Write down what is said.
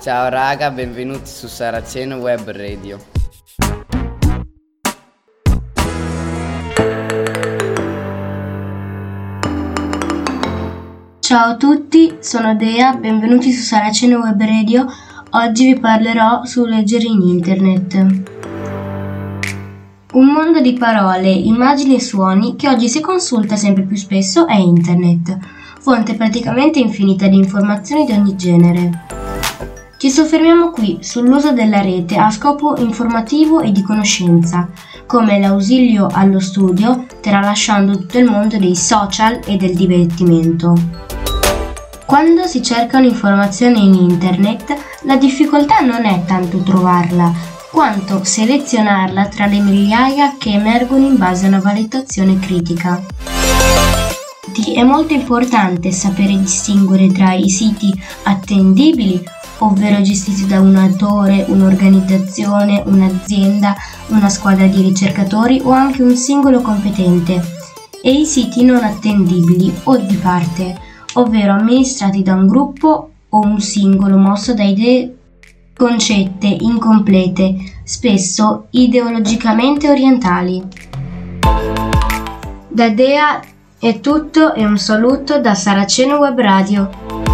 Ciao raga, benvenuti su Saraceno Web Radio. Ciao a tutti, sono Dea, benvenuti su Saraceno Web Radio. Oggi vi parlerò su leggere in internet. Un mondo di parole, immagini e suoni che oggi si consulta sempre più spesso è internet, fonte praticamente infinita di informazioni di ogni genere. Ci soffermiamo qui sull'uso della rete a scopo informativo e di conoscenza, come l'ausilio allo studio, tralasciando tutto il mondo dei social e del divertimento. Quando si cerca un'informazione in internet, la difficoltà non è tanto trovarla, quanto selezionarla tra le migliaia che emergono in base a una valutazione critica. È molto importante sapere distinguere tra i siti attendibili, ovvero gestiti da un autore, un'organizzazione, un'azienda, una squadra di ricercatori o anche un singolo competente, e i siti non attendibili o di parte, ovvero amministrati da un gruppo o un singolo mosso da idee concette incomplete, spesso ideologicamente orientali. Da Dea è tutto e un saluto da Saraceno Web Radio.